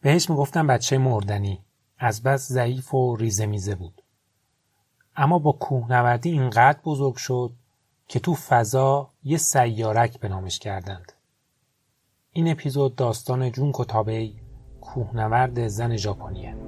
بهش می‌گفتن بچه مردنی. از بس ضعیف و ریزه میزه بود. اما با کوهنوردی اینقدر بزرگ شد که تو فضا یه سیارک به نامش کردند. این اپیزود داستان جون کتابی کوهنورد زن ژاپنیه.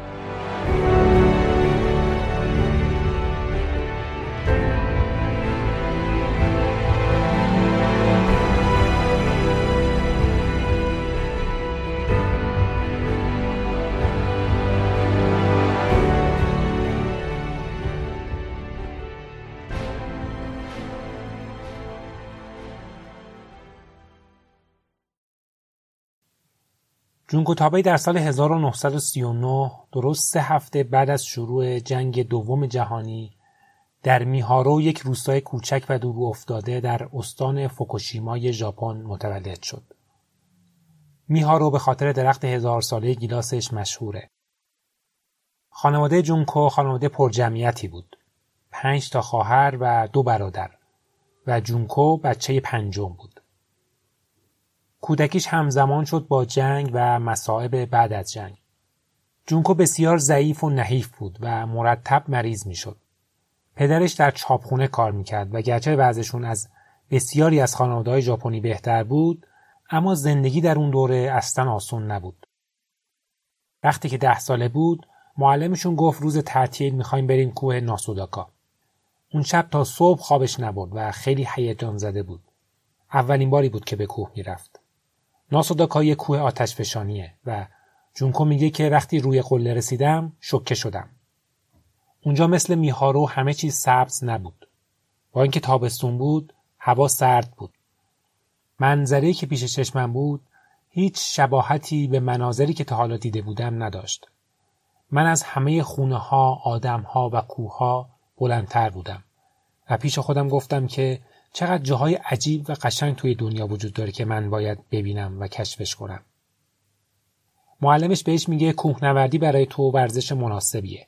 تابی در سال 1939 درست سه هفته بعد از شروع جنگ دوم جهانی در میهارو یک روستای کوچک و دور افتاده در استان فوکوشیمای ژاپن متولد شد. میهارو به خاطر درخت هزار ساله گیلاسش مشهوره. خانواده جونکو خانواده پرجمعیتی بود. پنج تا خواهر و دو برادر و جونکو بچه پنجم بود. کودکیش همزمان شد با جنگ و مصائب بعد از جنگ. جونکو بسیار ضعیف و نحیف بود و مرتب مریض می‌شد. پدرش در چاپخونه کار می‌کرد و گرچه وضعشون از بسیاری از خانواده ژاپنی بهتر بود اما زندگی در اون دوره اصلا آسون نبود. وقتی که ده ساله بود معلمشون گفت روز تعطیل می‌خوایم بریم کوه ناسوداکا. اون شب تا صبح خوابش نبرد و خیلی هیجان زده بود. اولین باری بود که به کوه می‌رفت. ناسوداکا یه کوه آتش فشانیه و جونکو میگه که وقتی روی قله رسیدم شکه شدم. اونجا مثل میهارو همه چیز سبز نبود. با اینکه تابستون بود هوا سرد بود. منظری که پیش چشمم بود هیچ شباهتی به مناظری که تا حالا دیده بودم نداشت. من از همه خونه ها، آدم ها و کوه ها بلندتر بودم و پیش خودم گفتم که چقدر جاهای عجیب و قشنگ توی دنیا وجود داره که من باید ببینم و کشفش کنم. معلمش بهش میگه کوهنوردی برای تو ورزش مناسبیه.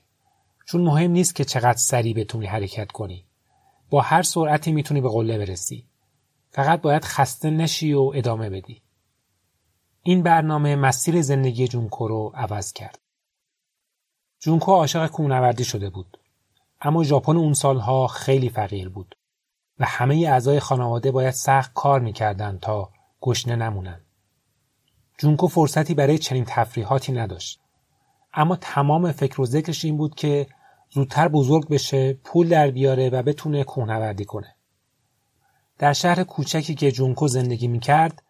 چون مهم نیست که چقدر سریع بتونی حرکت کنی. با هر سرعتی می‌تونی به قله برسی. فقط باید خسته نشی و ادامه بدی. این برنامه مسیر زندگی جونکو رو عوض کرد. جونکو عاشق کوهنوردی شده بود. اما ژاپن اون سالها خیلی فقیر بود. همه اعضای خانواده باید سخت کار می‌کردند تا گشنه نمونن. جونکو فرصتی برای چنین تفریحاتی نداشت. اما تمام فکر و ذکرش این بود که زودتر بزرگ بشه، پول در بیاره و بتونه کوهنوردی کنه. در شهر کوچکی که جونکو زندگی می‌کرد،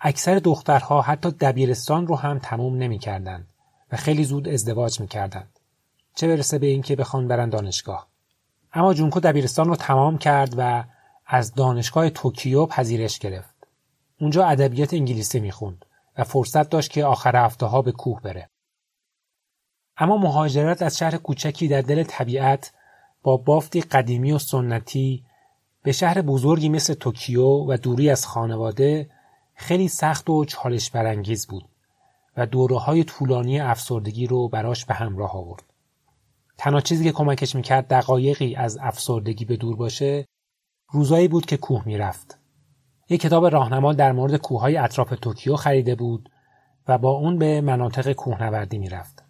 اکثر دخترها حتی دبیرستان رو هم تموم نمی‌کردند و خیلی زود ازدواج می‌کردند. چه برسه به اینکه بخوان برن دانشگاه. اما جونکو دبیرستان رو تمام کرد و از دانشگاه توکیو پذیرش گرفت. اونجا ادبیات انگلیسی می‌خوند و فرصت داشت که آخر هفته ها به کوه بره. اما مهاجرت از شهر کوچکی در دل طبیعت با بافتی قدیمی و سنتی به شهر بزرگی مثل توکیو و دوری از خانواده خیلی سخت و چالش برانگیز بود و دوره های طولانی افسردگی رو براش به همراه آورد. تنها چیزی که کمکش می‌کرد دقایقی از افسردگی به دور باشه روزایی بود که کوه می‌رفت. یک کتاب راهنما در مورد کوههای اطراف توکیو خریده بود و با اون به مناطق کوهنوردی می‌رفت.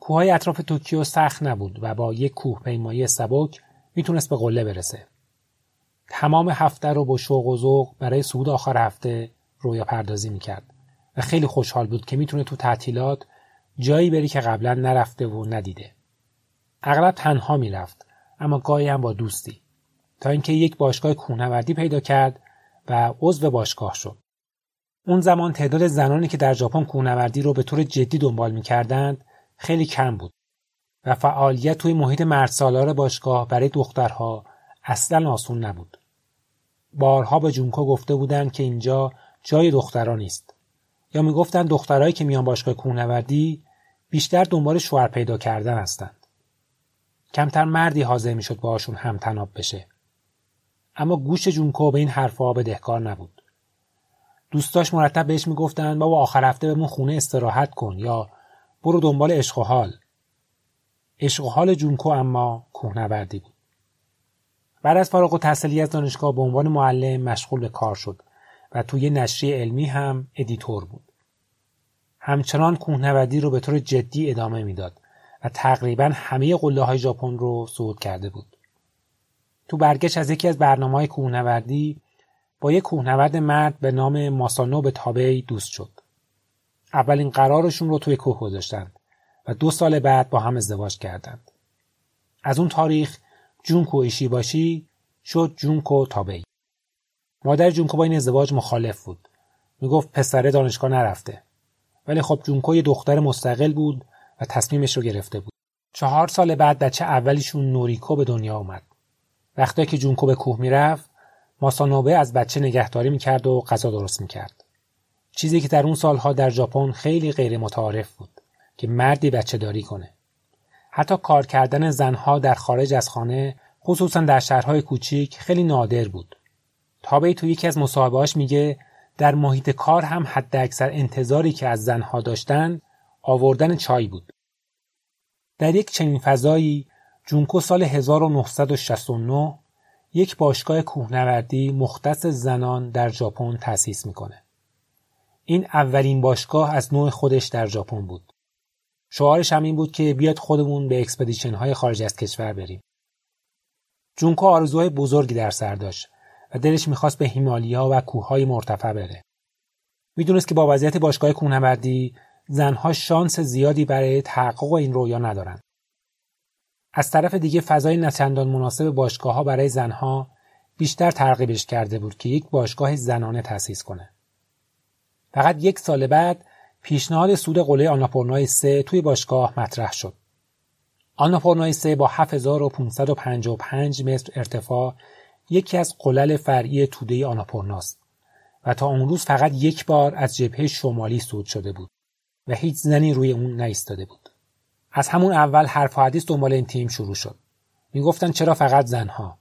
کوههای اطراف توکیو سخت نبود و با یک کوه پیمایی سبک می‌تونست به قله برسه. تمام هفته رو با شوق و ذوق برای صعود آخر هفته رویا پردازی می‌کرد و خیلی خوشحال بود که می‌تونه تو تعطیلات جایی بری که قبلا نرفته و ندیده. اغلب تنها می‌رفت اما گاهی هم با دوستی تا اینکه یک باشگاه کوهنوردی پیدا کرد و عضو باشگاه شد. اون زمان تعداد زنانی که در ژاپن کوهنوردی رو به طور جدی دنبال می‌کردند خیلی کم بود و فعالیت توی محیط مردسالار باشگاه برای دخترها اصلا آسون نبود. بارها به جونکو گفته بودند که اینجا جای دختران نیست. یا می‌گفتند دخترهایی که میان باشگاه کوهنوردی بیشتر دنبال شوهر پیدا کردن هستند. کمتر مردی حاضر می‌شد باهاشون همتناب بشه. اما گوش جونکو به این حرفها بدهکار نبود. دوستاش مرتب بهش می‌گفتند بابا آخر هفته بهمون خونه استراحت کن یا برو دنبال عشق و حال. عشق و حال جونکو اما کوهنوردی بود. بعد از فارغ‌التحصیلی از دانشگاه به عنوان معلم مشغول به کار شد و توی نشریه علمی هم editor بود. همچنان کوهنوردی رو به طور جدی ادامه می‌داد و تقریبا همه قله های ژاپن رو صعود کرده بود. تو برگشت از یکی از برنامه های کوهنوردی با یک کوهنورد مرد به نام ماسانوبو تابعی دوست شد. اولین قرارشون رو توی کوه گذاشتند و دو سال بعد با هم ازدواج کردند. از اون تاریخ جونکو ایشی باشی شد جونکو تابعی. مادر جونکو با این ازدواج مخالف بود. می‌گفت پسره دانشگاه نرفته. ولی خب جونکو یه دختر مستقل بود و تصمیمش رو گرفته بود. چهار سال بعد بچه اولیشون نوریکو به دنیا اومد. وقتی که جونکو به کوه می‌رفت ماسانوبه از بچه نگهداری می‌کرد و غذا درست می‌کرد. چیزی که در اون سالها در ژاپن خیلی غیر متعارف بود که مردی بچه داری کنه. حتی کار کردن زنها در خارج از خانه خصوصا در شهرهای کوچیک خیلی نادر بود. تابعی تو یکی از مصاحبهاش میگه در محیط کار هم حد اکثر انتظاری که از زنها داشتن آوردن چای بود. در یک چنین فضایی جونکو سال 1969 یک باشگاه کوهنوردی مختص زنان در ژاپن تأسیس می‌کنه. این اولین باشگاه از نوع خودش در ژاپن بود. شعارش هم این بود که بیاید خودمون به expedition های خارج از کشور بریم. جونکو آرزوهای بزرگی در سر داشت و دلش می‌خواست به هیمالیا و کوههای مرتفع بره. می‌دونست که با وضعیت باشگاه کوهنوردی زنها شانس زیادی برای تحقق این رویا ندارند. از طرف دیگه فضای نچندان مناسب باشگاه ها برای زنها بیشتر ترغیبش کرده بود که یک باشگاه زنانه تأسیس کنه. فقط یک سال بعد پیشنهاد سود قله آناپورنای سه توی باشگاه مطرح شد. آناپورنای سه با 7555 متر ارتفاع یکی از قلل فرعی توده آناپورناست و تا اون روز فقط یک بار از جبهه شمالی سود شده بود و هیچ زنی روی اون نایستاده بود. از همون اول حرف و حدیث دنبال این تیم شروع شد. می‌گفتن چرا فقط زنها؟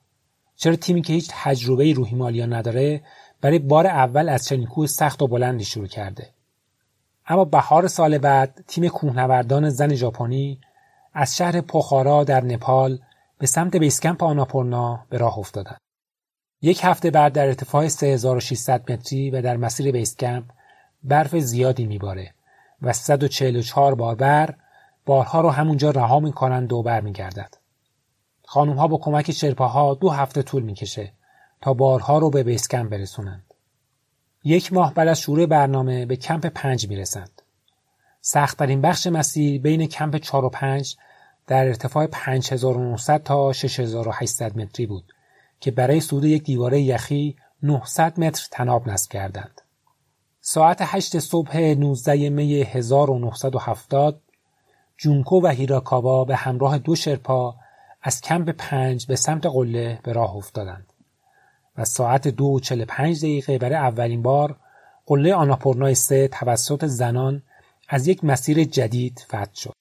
چرا تیمی که هیچ تجربه رو هیمالیا نداره برای بار اول از چنین کوه سخت و بلندی شروع کرده؟ اما بهار سال بعد تیم کوهنوردان زن ژاپنی از شهر پوخارا در نپال به سمت بیسکمپ آناپورنا به راه افتادند. یک هفته بعد در ارتفاع 3600 متری و در مسیر بیسکمپ برف زیادی میباره و 144 باربر بارها رو همونجا رها می‌کنند و برمیگردد. خانوم ها با کمک شرپاها دو هفته طول می‌کشه تا بارها رو به بیسکمپ برسونند. یک ماه بعد از شروع برنامه به کمپ پنج می‌رسند. سختترین بخش مسیر بین کمپ 4 و 5 در ارتفاع 5900 تا 6800 متری بود که برای صعود یک دیواره یخی 900 متر تناب نصب کردند. ساعت 8 صبح 19 می 1970 جونکو و هیراکاوا به همراه دو شرپا از کمپ پنج به سمت قله به راه افتادند و ساعت دو و چل پنج دقیقه برای اولین بار قله آناپورنای سه توسط زنان از یک مسیر جدید فتح شد.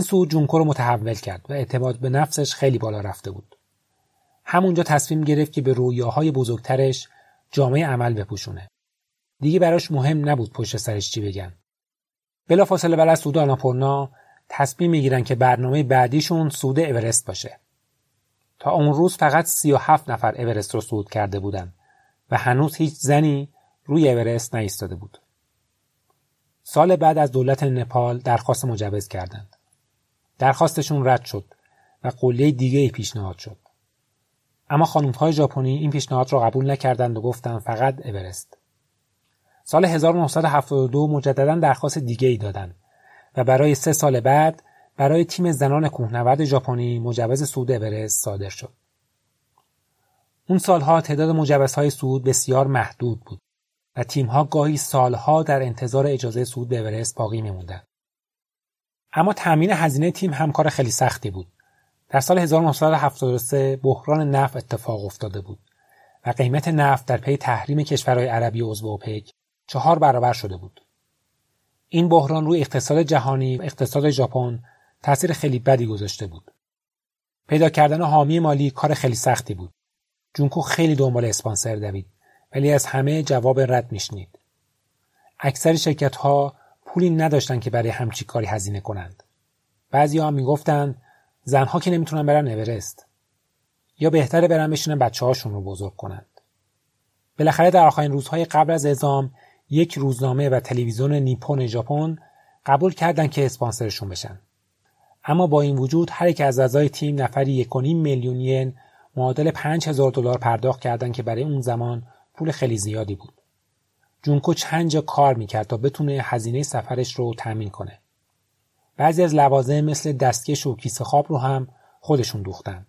این صعود جونکو رو متحول کرد و اعتماد به نفسش خیلی بالا رفته بود. همونجا تصمیم گرفت که به رویاهای بزرگترش جامعه عمل بپوشونه. دیگه براش مهم نبود پشت سرش چی بگن. بلافاصله بعد از سود آناپورنا تصمیم می‌گیرن که برنامه بعدیشون سود اورست باشه. تا اون روز فقط 37 نفر اورست رو صعود کرده بودن و هنوز هیچ زنی روی اورست نایستاده بود. سال بعد از دولت نپال درخواست مجوز کردند. درخواستشون رد شد و قله دیگه پیشنهاد شد. اما خانمهای ژاپنی این پیشنهاد را قبول نکردند و گفتند فقط اورست. سال 1972 مجددا درخواست دیگه ای دادند و برای سه سال بعد برای تیم زنان کوهنورد ژاپنی مجوز صعود اورست صادر شد. اون سالها تعداد مجوزهای صعود بسیار محدود بود و تیمها گاهی سالها در انتظار اجازه صعود به اورست باقی میموندند. اما تامین هزینه تیم همکار خیلی سختی بود. در سال 1973 بحران نفت اتفاق افتاده بود و قیمت نفت در پی تحریم کشورهای عربی عضو اوپک چهار برابر شده بود. این بحران روی اقتصاد جهانی و اقتصاد ژاپن تاثیر خیلی بدی گذاشته بود. پیدا کردن حامی مالی کار خیلی سختی بود. جونکو خیلی دنبال اسپانسر دوید ولی از همه جواب رد میشنید. اکثر شرکت ها پولی نداشتن که برای همچی کاری هزینه کنند. بعضی ها می‌گفتند زنها که نمی‌تونن برن اورست یا بهتره برن بشینن بچه هاشون رو بزرگ کنند. بالاخره در آخرین روزهای قبل از اعزام یک روزنامه و تلویزیون نیپون ژاپن قبول کردند که اسپانسرشون بشن. اما با این وجود هر یک از اعضای تیم نفری یک میلیون ین معادل 5000 دلار پرداخت کردند که برای اون زمان پول خیلی زیادی بود. جونکو چند جا کار می‌کرد تا بتونه هزینه سفرش رو تامین کنه. بعضی از لوازم مثل دستکش و کیسه خواب رو هم خودشون دوختند.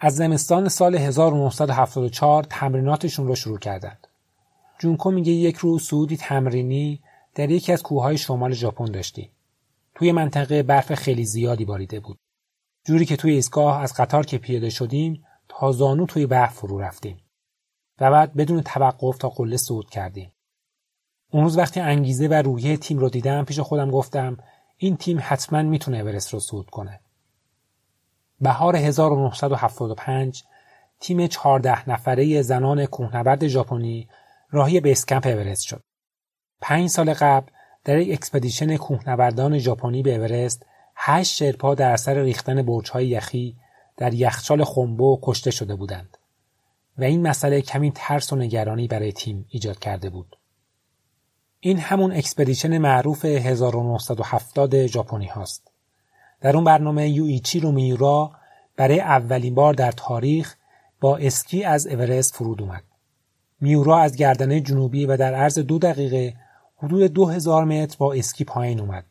از زمستان سال 1974 تمریناتشون رو شروع کردند. جونکو میگه یک روز سعودی تمرینی در یکی از کوههای شمال ژاپن داشتیم. توی منطقه برف خیلی زیادی باریده بود. جوری که توی ایستگاه از قطار که پیاده شدیم تا زانو توی برف فرو رفتیم. و بعد بدون توقف تا قله صعود کردیم. اون روز وقتی انگیزه و روحیه تیم رو دیدم پیش خودم گفتم این تیم حتما می‌تونه اورست رو صعود کنه. بهار 1975 تیم 14 نفره زنان کوهنورد ژاپنی راهی base camp اورست شد. پنج سال قبل در یک expedition کوهنوردان ژاپنی به اورست هشت شرپا در اثر ریختن برج‌های یخی در یخچال خومبو کشته شده بودند و این مسئله کمی ترس و نگرانی برای تیم ایجاد کرده بود. این همون expedition معروف 1970 ژاپنی هاست. در اون برنامه یوییچیرو میورا برای اولین بار در تاریخ با اسکی از اورست فرود اومد. میورا از گردنه جنوبی و در عرض دو دقیقه حدود دو هزار متر با اسکی پایین اومد.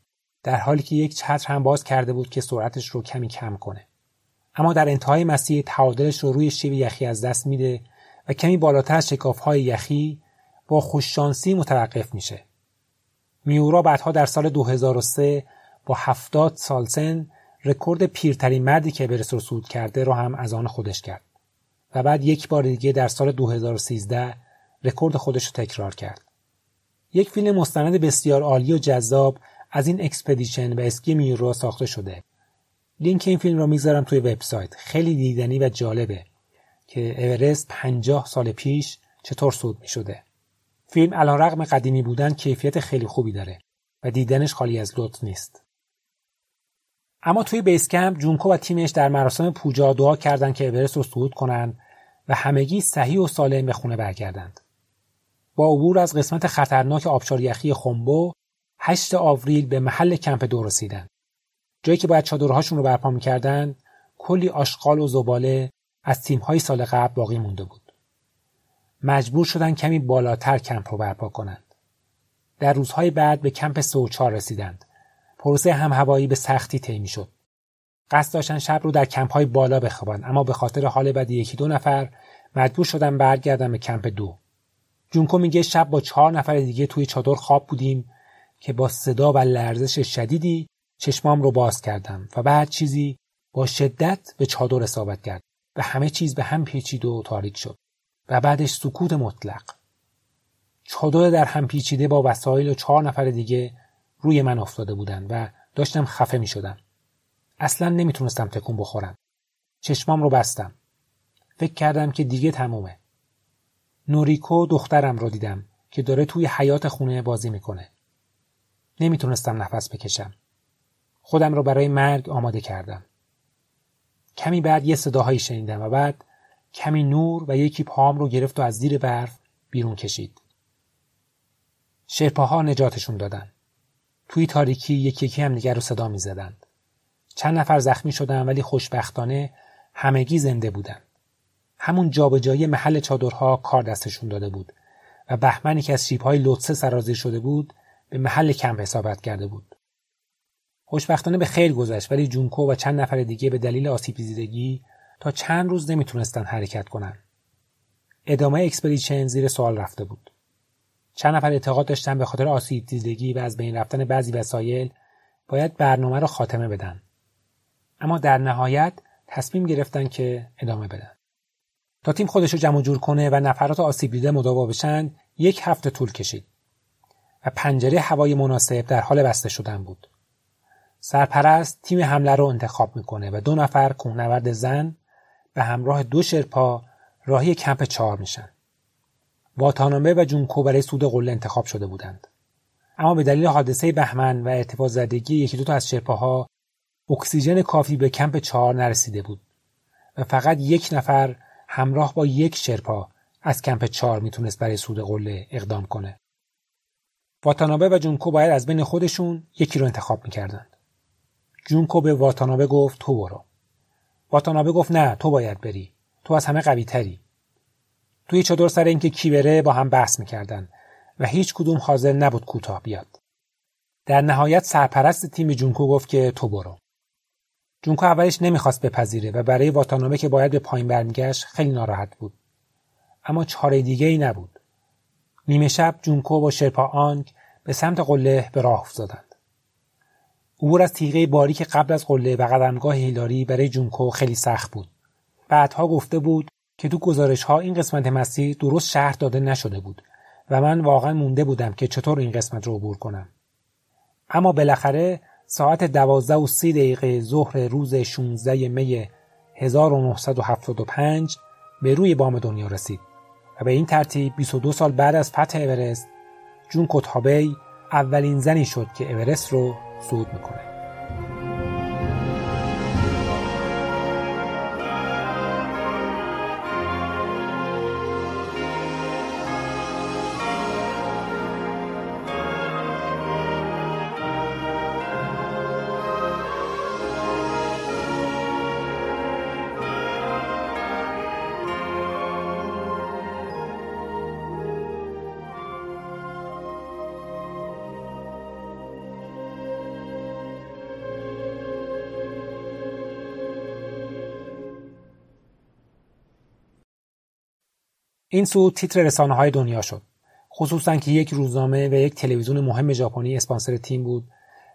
در حالی که یک چتر هم باز کرده بود که سرعتش رو کمی کم کنه. اما در انتهای مسیر تعادلش رو روی شیب یخی از دست میده و کمی بالاتر از های یخی با خوششانسی متوقف میشه. میورا بعدها در سال 2003 با 70 سال سن رکورد پیرترین مردی که برس رو صعود کرده رو هم از آن خودش کرد و بعد یک بار دیگه در سال 2013 رکورد خودش رو تکرار کرد. یک فیلم مستند بسیار عالی و جذاب از این expedition و اسکی میورا ساخته شده. لینک این فیلم رو می‌ذارم توی وبسایت. خیلی دیدنی و جالبه که اورست 50 سال پیش چطور صعود می شده. فیلم علی‌رغم قدیمی بودن کیفیت خیلی خوبی داره و دیدنش خالی از لطف نیست. اما توی base camp جونکو و تیمش در مراسم پوجا دعا کردند که اورست رو صعود کنند و همگی صحیح و سالم به خونه برگردند. با عبور از قسمت خطرناک آبشار یخی خنبو 8 آوریل به محل کمپ دو رسیدند. جایی که باید چادرهاشون رو برپا می‌کردند کلی آشغال و زباله از تیمهای سال قبل باقی مونده بود. مجبور شدن کمی بالاتر کمپ رو برپا کنند. در روزهای بعد به کمپ سوچار رسیدند. پروسه هم هوایی به سختی طی شد. قصد داشتن شب رو در کمپ های بالا بخوابند اما به خاطر حال بد یکی دو نفر مجبور شدن برگردن به کمپ دو. جونکو میگه شب با چهار نفر دیگه توی چادر خواب بودیم که با صدا و لرزش شدیدی چشمام رو باز کردم و بعد چیزی با شدت به چادر اصابت کرد و همه چیز به هم پیچید و تاریک شد و بعدش سکوت مطلق چادر در هم پیچیده با وسایل و چهار نفر دیگه روی من افتاده بودند و داشتم خفه می شدم. اصلا نمی‌تونستم تکون بخورم. چشمام رو بستم. فکر کردم که دیگه تمومه. نوریکو دخترم رو دیدم که داره توی حیات خونه بازی می‌کنه. نمی‌تونستم نفس بکشم. خودم رو برای مرگ آماده کردم. کمی بعد یه صداهایی شنیدم و بعد کمی نور و یکی پام رو گرفت و از زیر برف بیرون کشید. شرپاها نجاتشون دادن. توی تاریکی یکی یکی هم دیگر رو صدا می زدند. چند نفر زخمی شدن ولی خوشبختانه همگی زنده بودن. همون جابجایی محل چادرها کار دستشون داده بود و بهمنی که از شیبهای لطسه سرازیر شده بود به محل کمپ حسابت کرده بود. خوشبختانه به خیر گذشت ولی جونکو و چند نفر دیگه به دلیل آسیب دیدگی تا چند روز نمی‌تونستن حرکت کنن. ادامه expedition زیر سوال رفته بود. چند نفر اعتقاد داشتن به خاطر آسیب دیدگی و از بین رفتن بعضی وسایل باید برنامه را خاتمه بدن. اما در نهایت تصمیم گرفتن که ادامه بدن. تا تیم خودش رو جمع جور کنه و نفرات آسیب دیده مداوا بشن یک هفته طول کشید و پنجره هوای مناسب در حال بسته شدن بود. سرپرست تیم حمله رو انتخاب می‌کنه و دو نفر کوهنورد زن به همراه دو شرپا راهی کمپ چهار میشن. واتانامه و جونکو برای سود قله انتخاب شده بودند. اما به دلیل حادثه بهمن و ارتفاع زدگی یکی دو تا از شرپاها اکسیژن کافی به کمپ چهار نرسیده بود و فقط یک نفر همراه با یک شرپا از کمپ چهار می‌تونست برای سود قله اقدام کنه. واتانابه و جونکو باید از بین خودشون یکی رو انتخاب می‌کردند. جونکو به واتانابه گفت تو برو. واتانابه گفت نه تو باید بری. تو از همه قوی تری. توی چادر سر اینکه کی بره با هم بحث می‌کردن و هیچ کدوم حاضر نبود کوتاه بیاد. در نهایت سرپرست تیم جونکو گفت که تو برو. جونکو اولش نمی‌خواست بپذیره و برای واتانامه که باید به پایین برمیگشت خیلی ناراحت بود. اما چاره دیگه ای نبود. نیمه شب جونکو با شرپا آنگ به سمت قله به راه افتادند. عبور از تیغه باریک قبل از قله و قدمگاه هیلاری برای جونکو خیلی سخت بود. بعدها گفته بود که تو گزارش ها این قسمت مسیر درست شهر داده نشده بود و من واقعا مونده بودم که چطور این قسمت رو عبور کنم. اما بالاخره ساعت دوازده و سی دقیقه ظهر روز 16 می 1975 به روی بام دنیا رسید و به این ترتیب 22 سال بعد از فتح اورست جون کتابی اولین زنی شد که اورست رو صعود می‌کنه. این صعود تیتر رسانه های دنیا شد. خصوصا که یک روزنامه و یک تلویزیون مهم ژاپنی اسپانسر تیم بود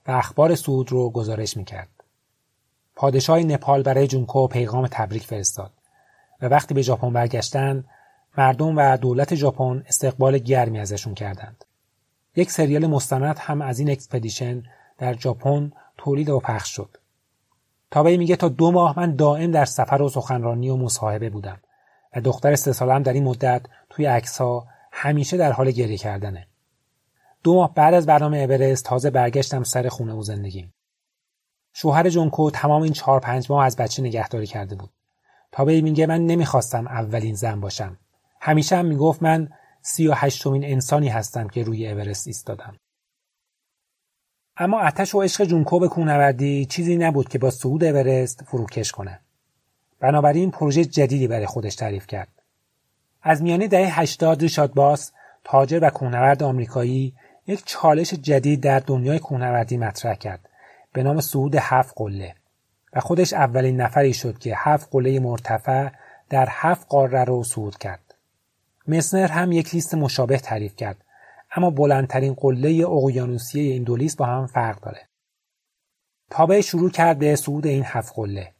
و اخبار صعود رو گزارش می‌کرد. پادشاه نپال برای جونکو پیغام تبریک فرستاد و وقتی به ژاپن برگشتن مردم و دولت ژاپن استقبال گرمی ازشون کردند. یک سریال مستند هم از این expedition در ژاپن تولید و پخش شد. تابئی میگه تا دو ماه من دائم در سفر و سخنرانی و مصاحبه بودم. و دختر سه سالم در این مدت توی عکس ها همیشه در حال گریه کردنه. دو ماه بعد از برنامه اورست تازه برگشتم سر خونه و زندگیم. شوهر جونکو تمام این چهار پنج ماه از بچه نگهداری کرده بود. تا به میگه من نمی‌خواستم اولین زن باشم. همیشه هم می‌گفت من سی و هشتمین انسانی هستم که روی اورست ایستادم. اما اتش و عشق جونکو به کوهنوردی چیزی نبود که با صعود اورست فروکش کنه. بنابراین پروژه جدیدی برای خودش تعریف کرد. از میانه دهه 80 ریشاد باس تاجر و کوهنورد آمریکایی یک چالش جدید در دنیای کوهنوردی مطرح کرد به نام صعود هفت قله و خودش اولین نفری شد که هفت قله مرتفع در هفت قاره رو صعود کرد. مسنر هم یک لیست مشابه تعریف کرد اما بلندترین قله اقیانوسیه این دو لیست با هم فرق داره. تابع شروع کرد به صعود این هفت قله.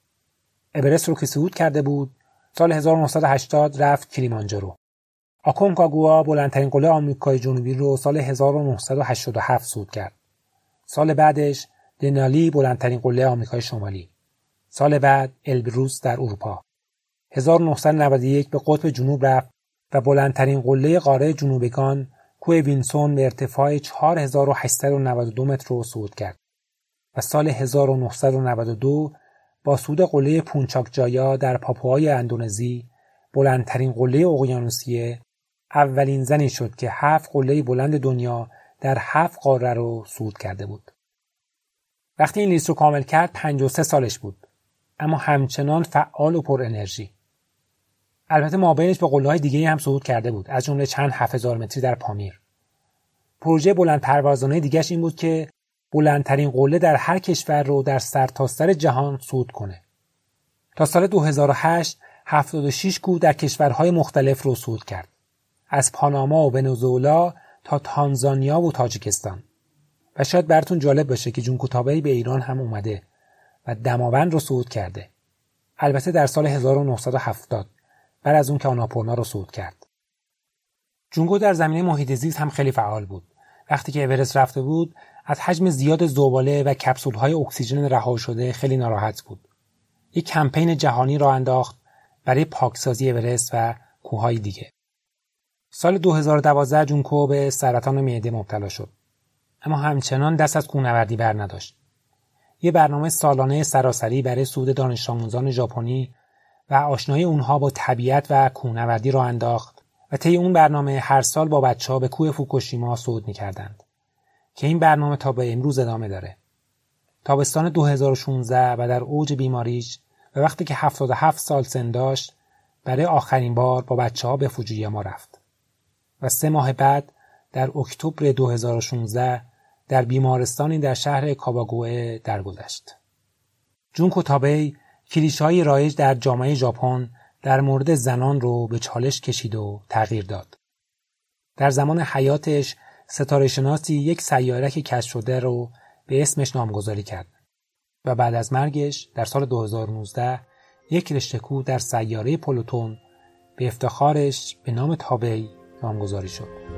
اورست رو که صعود کرده بود. سال 1980 رفت کلیمانجارو. آکونکاگوا بلندترین قله آمریکای جنوبی رو سال 1987 صعود کرد. سال بعدش دنالی بلندترین قله آمریکای شمالی. سال بعد البروس در اروپا. 1991 به قطب جنوب رفت و بلندترین قله قاره جنوبگان کوه وینسون به ارتفاع 4892 متر رو صعود کرد و سال 1992 با صعود قله پونچاک جایا در پاپوهای اندونزی بلندترین قله اقیانوسیه اولین زنی شد که هفت قله بلند دنیا در هفت قاره رو صعود کرده بود. وقتی این لیست رو کامل کرد 53 سالش بود اما همچنان فعال و پر انرژی. البته مابینش به قله های دیگه هم صعود کرده بود از جمله چند هزار متری در پامیر. پروژه بلند پروازانه دیگهش این بود که بلندترین قله در هر کشور رو در سرتاسر سر جهان صعود کنه. تا سال 2008 76 کوه در کشورهای مختلف رو صعود کرد. از پاناما و ونزوئلا تا تانزانیا و تاجیکستان. و شاید براتون جالب باشه که جون به ایران هم اومده و دماوند رو صعود کرده. البته در سال 1970 بعد از اون که آناپورنا رو صعود کرد. جونگو در زمینه محیط زیست هم خیلی فعال بود. وقتی که اورست رفته بود از حجم زیاد زباله و های اکسیژن رها شده خیلی ناراحت بود. یک کمپین جهانی را انداخت برای پاکسازی اورست و کوههای دیگه. سال 2012 جونکو به سرطان معده مبتلا شد. اما همچنان دست از کوهنوردی بر نداشت. یه برنامه سالانه سراسری برای سود دانش آموزان ژاپنی و آشنایی اونها با طبیعت و کوهنوردی را انداخت و طی اون برنامه هر سال با بچه ها به کوه فوکوشیما صعود می‌کردند که این برنامه تا به امروز ادامه داره. تابستان 2016 و در اوج بیماریش و وقتی که 77 سال سن داشت برای آخرین بار با بچه ها به فوجیاما رفت و سه ماه بعد در اکتبر 2016 در بیمارستانی در شهر کاباگوئه درگذشت. جون کوتابی های رایج در جامعه ژاپن در مورد زنان رو به چالش کشید و تغییر داد. در زمان حیاتش ستاره شناسی یک سیارک کشف شده رو به اسمش نامگذاری کرد و بعد از مرگش در سال 2019 یک رشته در سیاره پلوتون به افتخارش به نام تابی نامگذاری شد.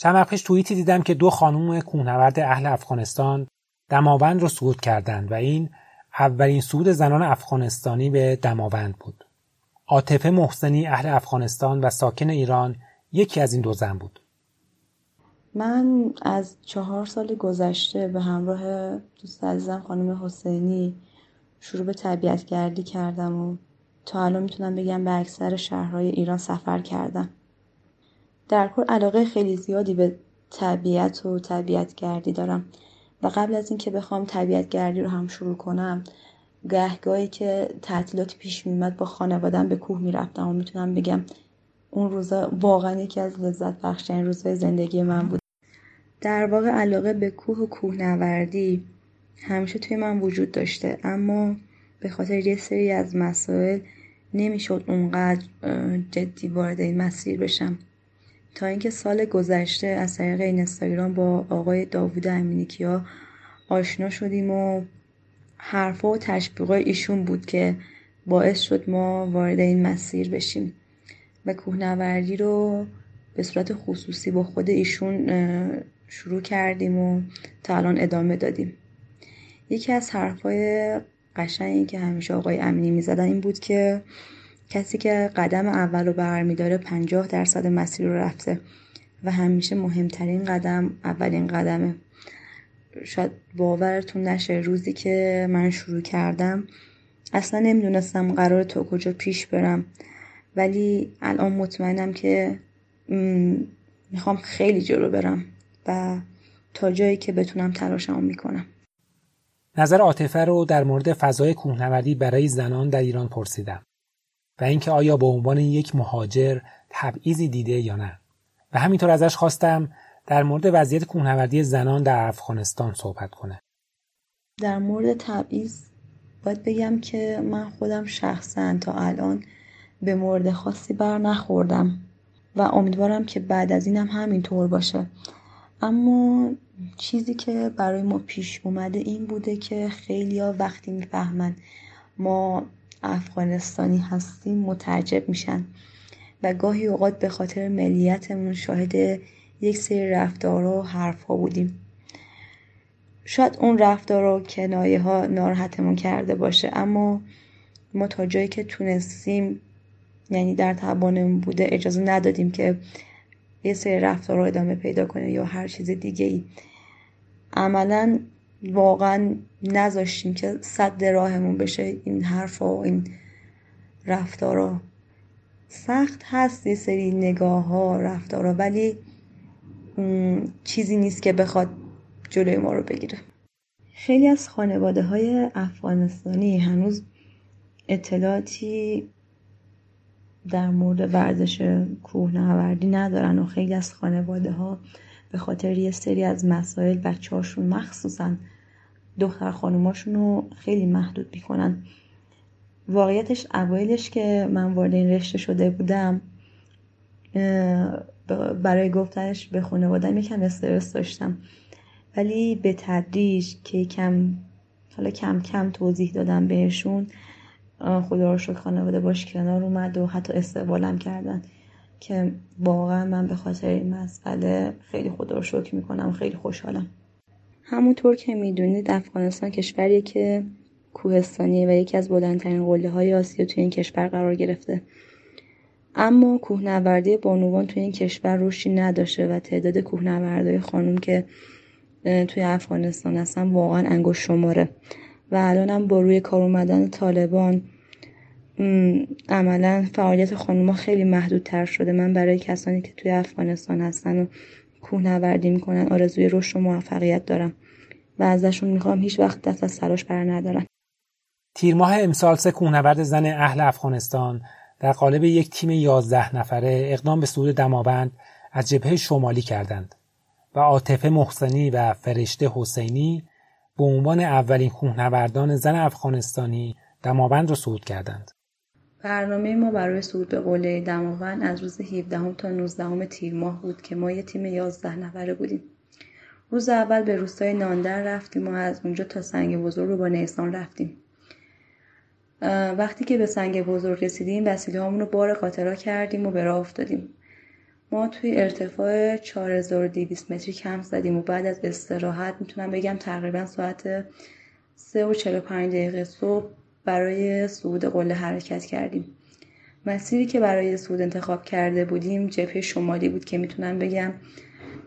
چند وقت پیش توییتی دیدم که دو خانم کوهنورد اهل افغانستان دماوند رو صعود کردند و این اولین صعود زنان افغانستانی به دماوند بود. عاطفه محسنی اهل افغانستان و ساکن ایران یکی از این دو زن بود. من از چهار سال گذشته به همراه دوست عزیزم خانم حسینی شروع به طبیعت گردی کردم و تا الان می‌تونم بگم به اکثر شهرهای ایران سفر کردم. در کل علاقه خیلی زیادی به طبیعت و طبیعت گردی دارم. و قبل از اینکه بخوام طبیعت گردی رو هم شروع کنم گهگاهی که تعطیلات پیش میمد با خانوادم به کوه می‌رفتم و می‌تونم بگم اون روزا واقعا یکی از لذت بخشترین روزهای زندگی من بود. در واقع علاقه به کوه و کوهنوردی همیشه توی من وجود داشته اما به خاطر یه سری از مسائل نمی‌شد اونقدر جدی وارد این مسیر بشم. تا اینکه سال گذشته از طریق اینستاگرام با آقای داوود امینیکیا آشنا شدیم و حرفا و تشبیقای ایشون بود که باعث شد ما وارد این مسیر بشیم و کوهنوردی رو به صورت خصوصی با خود ایشون شروع کردیم و تا الان ادامه دادیم. یکی از حرفای قشنگی که همیشه آقای امینی می‌زدن این بود که کسی که قدم اول رو برمیداره پنجاه درصد مسیر رو رفته و همیشه مهمترین قدم اولین قدمه. شاید باورتون نشه روزی که من شروع کردم اصلا نمی‌دونستم قرار تا کجا پیش برم. ولی الان مطمئنم که می‌خوام خیلی جلو برم و تا جایی که بتونم تلاشمو می‌کنم. نظر عاطفه رو در مورد فضای کوهنوردی برای زنان در ایران پرسیدم. و اینکه آیا به عنوان یک مهاجر تبعیضی دیده یا نه. و همینطور ازش خواستم در مورد وضعیت کوهنوردی زنان در افغانستان صحبت کنه. در مورد تبعیض باید بگم که من خودم شخصا تا الان به مورد خاصی بر نخوردم و امیدوارم که بعد از اینم همینطور باشه. اما چیزی که برای ما پیش اومده این بوده که خیلی وقتی می‌فهمن ما افغانستانی هستیم متعجب میشن. و گاهی اوقات به خاطر ملیتمون شاهد یک سری رفتارها و حرفها بودیم. شاید اون رفتار و کنایه ها ناراحتمون کرده باشه اما ما تا جایی که تونستیم یعنی در توانمون بوده اجازه ندادیم که یه سری رفتار رو ادامه پیدا کنه یا هر چیز دیگه ای عملا واقعا نذاشتیم که صد راهمون بشه این حرف و این رفتارا. سخت هست یه سری نگاه ها رفتارا ولی چیزی نیست که بخواد جلوی ما رو بگیره. خیلی از خانواده های افغانستانی هنوز اطلاعاتی در مورد ورزش کوهنوردی ندارن و خیلی از خانواده ها به خاطر یه سری از مسائل بچه هاشون مخصوصا دختر خانوماشون رو خیلی محدود می‌کنن. واقعیتش اوایلش که من وارد این رشته شده بودم برای گفتنش به خانوادم یکم استرس داشتم. ولی به تدریج که کم حالا کم کم توضیح دادم بهشون خدا رو شکر خانواده باش کنار اومد و حتی استقبالم کردن. که واقعا من به خاطر این مسئله خیلی خدا رو شکر می‌کنم خیلی خوشحالم. همونطور که می‌دونید افغانستان کشوریه که کوهستانیه و یکی از بلندترین قله های آسیا توی این کشور قرار گرفته. اما کوهنوردی بانوان توی این کشور رشدی نداشته و تعداد کوهنوردهای خانوم که توی افغانستان هستن واقعا انگشت شماره. و هم با روی کار اومدن طالبان عملا فعالیت خانوما خیلی محدودتر شده من برای کسانی که توی افغانستان هستن و کوهنوردی می‌کنن آرزوی رشد و موفقیت دارم و ازشون می‌خوام هیچ وقت دست از سراش بر ندارن تیر ماه امسال سه کوهنورد زن اهل افغانستان در قالب یک تیم یازده نفره اقدام به صعود دماوند از جبهه شمالی کردند و عاطفه محسنی و فرشته حسینی به عنوان اولین کوهنوردان زن افغانستانی دماوند را صعود کردند. برنامه ما برای صعود به قله دماوند از روز 17 تا 19 تیر ماه بود که ما یه تیم 11 نفره بودیم. روز اول به روستای ناندر رفتیم و از اونجا تا سنگ بزرگ رو با نیسان رفتیم. وقتی که به سنگ بزرگ رسیدیم وسیله رو بار قاطرا کردیم و به راه افتادیم. ما توی ارتفاع 4200 متری کم زدیم و بعد از استراحت می‌تونم بگم تقریبا ساعت 3 و 45 دقیقه صبح برای صعود قله حرکت کردیم. مسیری که برای صعود انتخاب کرده بودیم جبهه شمالی بود که می‌تونم بگم.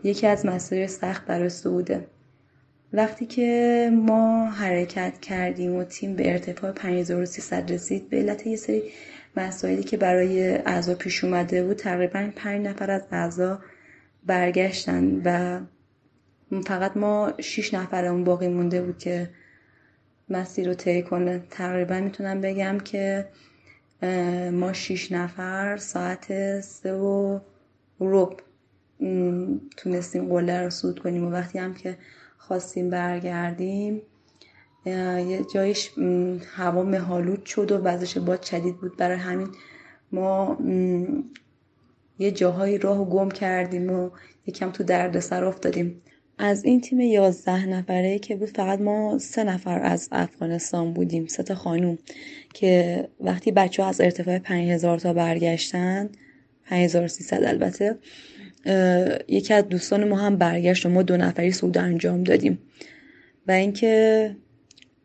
یکی از مسیر سخت برای صعوده وقتی که ما حرکت کردیم و تیم به ارتفاع 5300 رسید به علت یه سری مسائلی که برای اعضا پیش اومده بود تقریبا پنج نفر از اعضا برگشتن و فقط ما شیش نفرمون باقی مونده بود که مسیر رو طی کنه. تقریبا می‌تونم بگم که ما شیش نفر ساعت سه و روب تونستیم قله رو سود کنیم و وقتی هم که خواستیم برگردیم یه جایش هوا مهالود شد و وزش باد شدید بود. برای همین ما یه جاهایی راه و گم کردیم و یکم تو دردسر افتادیم. از این تیم یازده نفره که بود فقط ما سه نفر از افغانستان بودیم سه تا خانوم که وقتی بچه ها از ارتفاع پنج هزار تا برگشتن پنج هزار سیصد البته یکی از دوستان ما هم برگشت و ما دو نفری سود انجام دادیم. و اینکه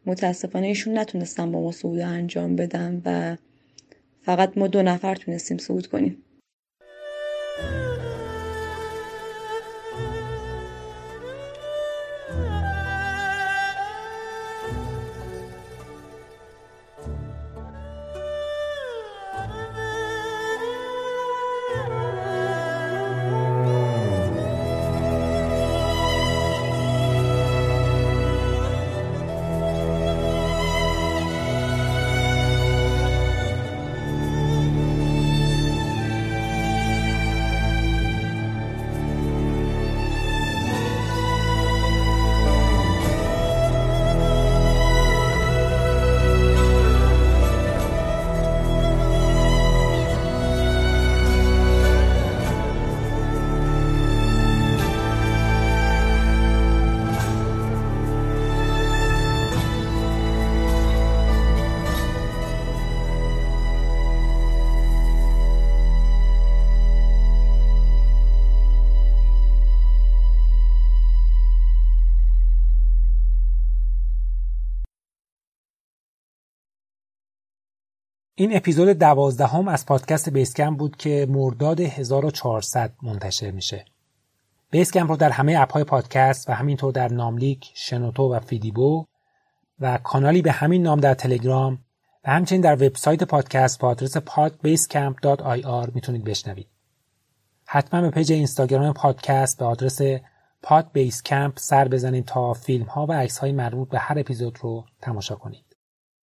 متاسفانه ایشون نتونستن با ما صعود انجام بدن و فقط ما دو نفر تونستیم صعود کنیم. این اپیزود دوازدهم از پادکست بیس‌کمپ بود که مرداد 1400 منتشر میشه. بیس‌کمپ رو در همه app های پادکست و همینطور در ناملیک، شنوتو و فیدیبو و کانالی به همین نام در تلگرام و همچنین در وبسایت پادکست با آدرس podbasecamp.ir می‌تونید بشنوید. حتما به page اینستاگرام پادکست به آدرس بیس‌کمپ سر بزنید تا فیلم ها و عکس های مربوط به هر اپیزود رو تماشا کنید.